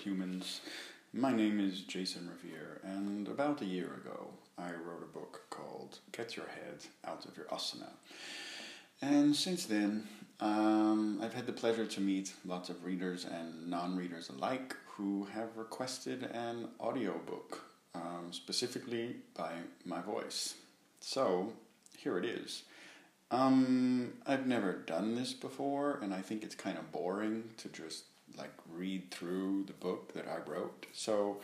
humans. My name is Jason Revere, and about a year ago, I wrote a book called Get Your Head Out of Your Asana. And since then, um, I've had the pleasure to meet lots of readers and non readers alike who have requested an audiobook, um, specifically by my voice. So, here it is. Um, I've never done this before, and I think it's kind of boring to just like read through the book that I wrote. So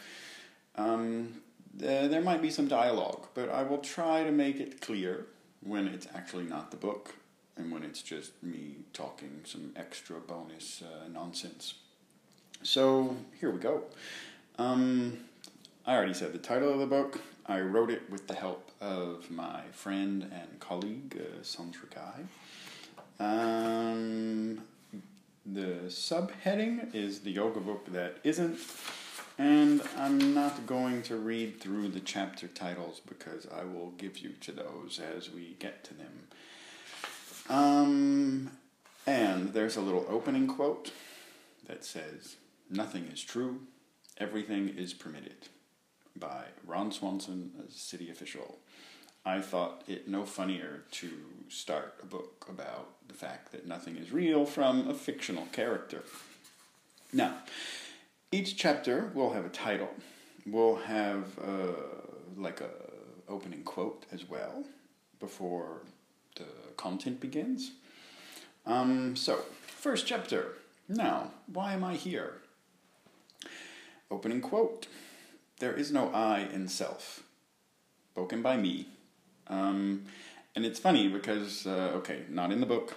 um, th- there might be some dialogue, but I will try to make it clear when it's actually not the book and when it's just me talking some extra bonus uh, nonsense. So here we go. Um, I already said the title of the book. I wrote it with the help of my friend and colleague, uh, Sandra. Um, the subheading is the yoga book that isn't, and I'm not going to read through the chapter titles because I will give you to those as we get to them. Um, and there's a little opening quote that says, Nothing is true, everything is permitted, by Ron Swanson, a city official. I thought it no funnier to start a book about the fact that nothing is real from a fictional character. Now, each chapter will have a title. We'll have uh, like a opening quote as well before the content begins. Um, so, first chapter. Now, why am I here? Opening quote. There is no I in self. Spoken by me, um, and it's funny because, uh, okay, not in the book.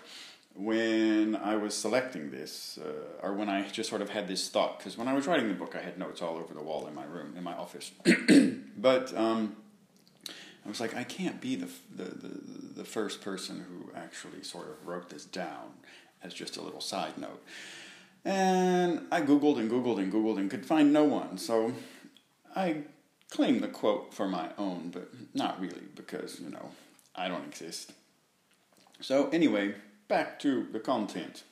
When I was selecting this, uh, or when I just sort of had this thought, because when I was writing the book, I had notes all over the wall in my room, in my office. but um, I was like, I can't be the, the, the, the first person who actually sort of wrote this down as just a little side note. And I Googled and Googled and Googled and could find no one. So I claim the quote for my own, but not really because, you know, I don't exist. So, anyway, back to the content.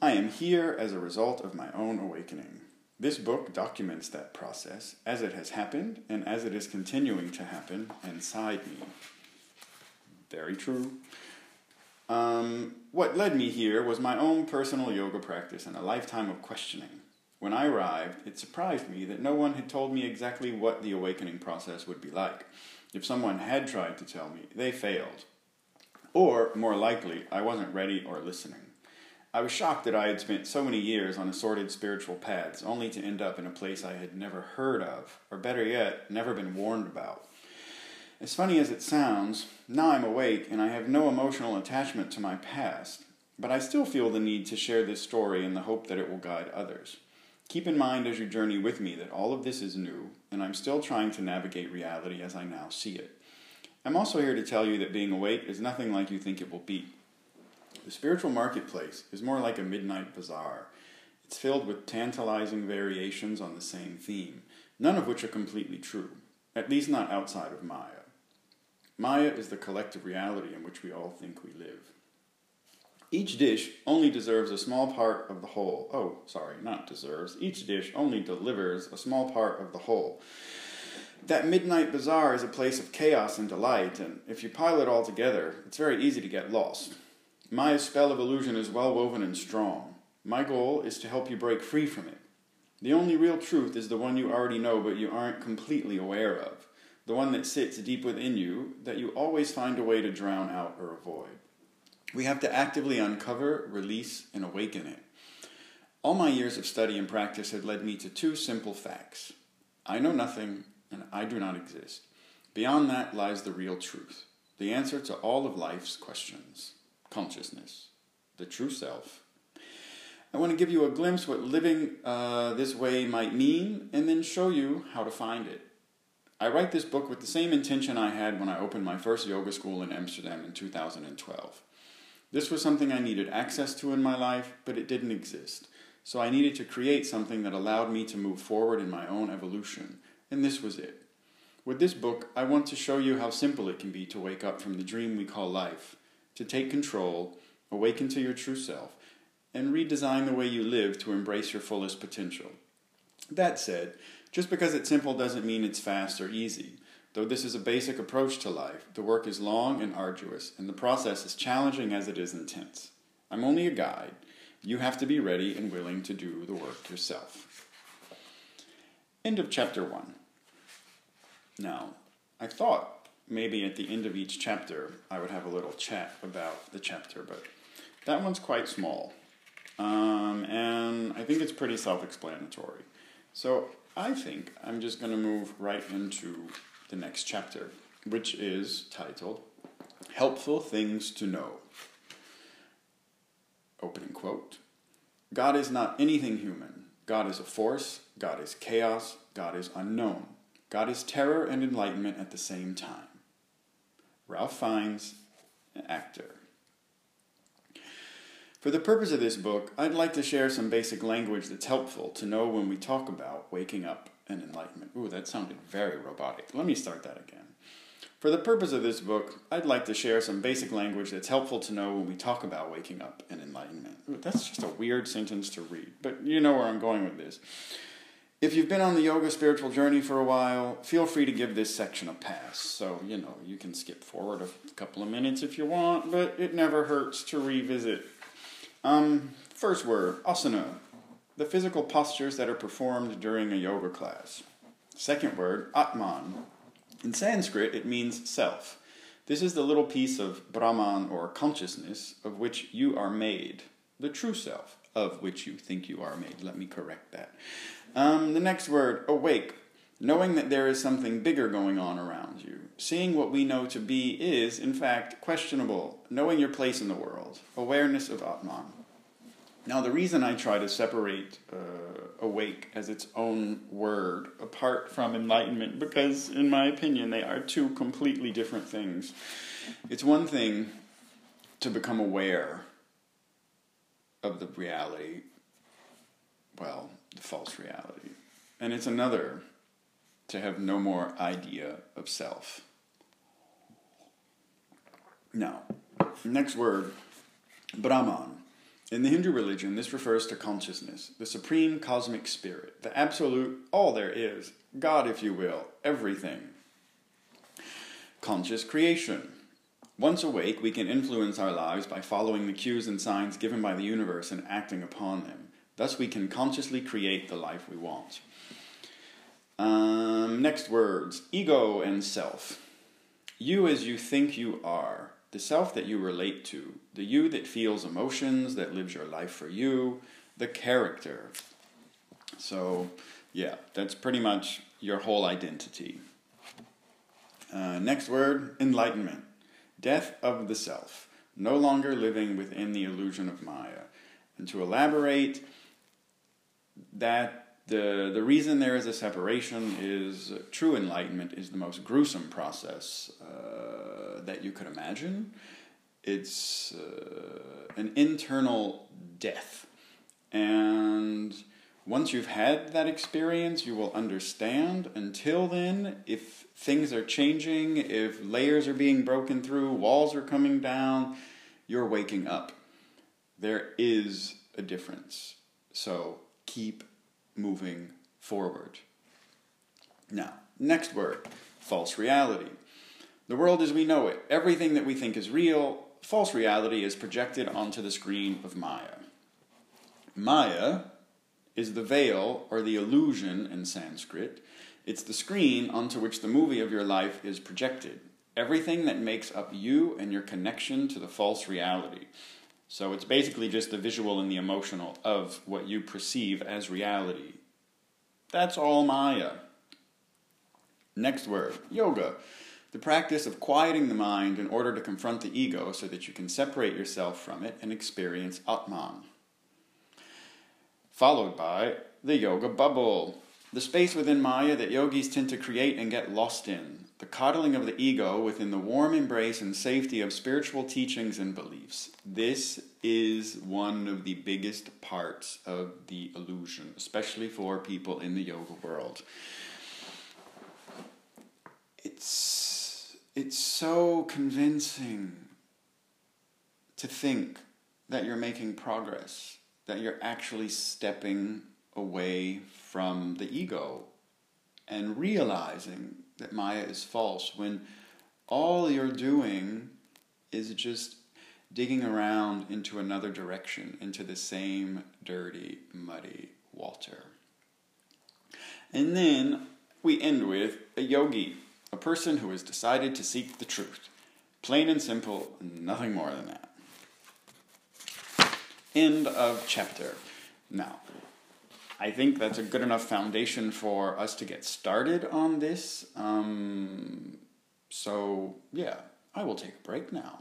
I am here as a result of my own awakening. This book documents that process as it has happened and as it is continuing to happen inside me. Very true. Um, what led me here was my own personal yoga practice and a lifetime of questioning. When I arrived, it surprised me that no one had told me exactly what the awakening process would be like. If someone had tried to tell me, they failed. Or, more likely, I wasn't ready or listening. I was shocked that I had spent so many years on assorted spiritual paths only to end up in a place I had never heard of, or better yet, never been warned about. As funny as it sounds, now I'm awake and I have no emotional attachment to my past, but I still feel the need to share this story in the hope that it will guide others. Keep in mind as you journey with me that all of this is new, and I'm still trying to navigate reality as I now see it. I'm also here to tell you that being awake is nothing like you think it will be. The spiritual marketplace is more like a midnight bazaar. It's filled with tantalizing variations on the same theme, none of which are completely true, at least not outside of Maya. Maya is the collective reality in which we all think we live. Each dish only deserves a small part of the whole. Oh, sorry, not deserves. Each dish only delivers a small part of the whole. That midnight bazaar is a place of chaos and delight, and if you pile it all together, it's very easy to get lost. Maya's spell of illusion is well woven and strong. My goal is to help you break free from it. The only real truth is the one you already know but you aren't completely aware of, the one that sits deep within you that you always find a way to drown out or avoid. We have to actively uncover, release, and awaken it. All my years of study and practice had led me to two simple facts I know nothing, and I do not exist. Beyond that lies the real truth, the answer to all of life's questions consciousness, the true self. I want to give you a glimpse what living uh, this way might mean, and then show you how to find it. I write this book with the same intention I had when I opened my first yoga school in Amsterdam in 2012. This was something I needed access to in my life, but it didn't exist. So I needed to create something that allowed me to move forward in my own evolution, and this was it. With this book, I want to show you how simple it can be to wake up from the dream we call life, to take control, awaken to your true self, and redesign the way you live to embrace your fullest potential. That said, just because it's simple doesn't mean it's fast or easy. Though this is a basic approach to life, the work is long and arduous, and the process is challenging as it is intense. I'm only a guide. You have to be ready and willing to do the work yourself. End of chapter 1. Now, I thought maybe at the end of each chapter I would have a little chat about the chapter, but that one's quite small. Um, and I think it's pretty self explanatory. So I think I'm just going to move right into the next chapter, which is titled Helpful Things to Know. Opening quote God is not anything human. God is a force, God is chaos, God is unknown. God is terror and enlightenment at the same time. Ralph Fiennes, actor. For the purpose of this book, I'd like to share some basic language that's helpful to know when we talk about waking up and enlightenment. Ooh, that sounded very robotic. Let me start that again. For the purpose of this book, I'd like to share some basic language that's helpful to know when we talk about waking up and enlightenment. Ooh, that's just a weird sentence to read, but you know where I'm going with this. If you've been on the yoga spiritual journey for a while, feel free to give this section a pass. So, you know, you can skip forward a couple of minutes if you want, but it never hurts to revisit um, first word, asana, the physical postures that are performed during a yoga class. Second word, atman. In Sanskrit, it means self. This is the little piece of Brahman or consciousness of which you are made, the true self of which you think you are made. Let me correct that. Um, the next word, awake, knowing that there is something bigger going on around you. Seeing what we know to be is, in fact, questionable. Knowing your place in the world. Awareness of Atman. Now, the reason I try to separate uh, awake as its own word apart from enlightenment, because in my opinion, they are two completely different things. It's one thing to become aware of the reality, well, the false reality, and it's another to have no more idea of self. Now, next word, Brahman. In the Hindu religion, this refers to consciousness, the supreme cosmic spirit, the absolute, all there is, God, if you will, everything. Conscious creation. Once awake, we can influence our lives by following the cues and signs given by the universe and acting upon them. Thus, we can consciously create the life we want. Um, next words ego and self. You as you think you are the self that you relate to, the you that feels emotions, that lives your life for you, the character. So, yeah, that's pretty much your whole identity. Uh, next word enlightenment. Death of the self, no longer living within the illusion of Maya. And to elaborate, that the, the reason there is a separation is true enlightenment is the most gruesome process uh, that you could imagine. It's uh, an internal death. And once you've had that experience, you will understand. Until then, if things are changing, if layers are being broken through, walls are coming down, you're waking up. There is a difference. So keep moving forward. Now, next word false reality. The world as we know it, everything that we think is real, false reality is projected onto the screen of Maya. Maya is the veil or the illusion in Sanskrit. It's the screen onto which the movie of your life is projected. Everything that makes up you and your connection to the false reality. So it's basically just the visual and the emotional of what you perceive as reality. That's all Maya. Next word yoga. The practice of quieting the mind in order to confront the ego so that you can separate yourself from it and experience Atman. Followed by the yoga bubble, the space within Maya that yogis tend to create and get lost in the coddling of the ego within the warm embrace and safety of spiritual teachings and beliefs. This is one of the biggest parts of the illusion, especially for people in the yoga world. It's, it's so convincing to think that you're making progress, that you're actually stepping away from the ego and realizing that Maya is false when all you're doing is just digging around into another direction, into the same dirty, muddy water. And then we end with a yogi, a person who has decided to seek the truth. Plain and simple, nothing more than that. End of chapter. Now, I think that's a good enough foundation for us to get started on this. Um, so, yeah, I will take a break now.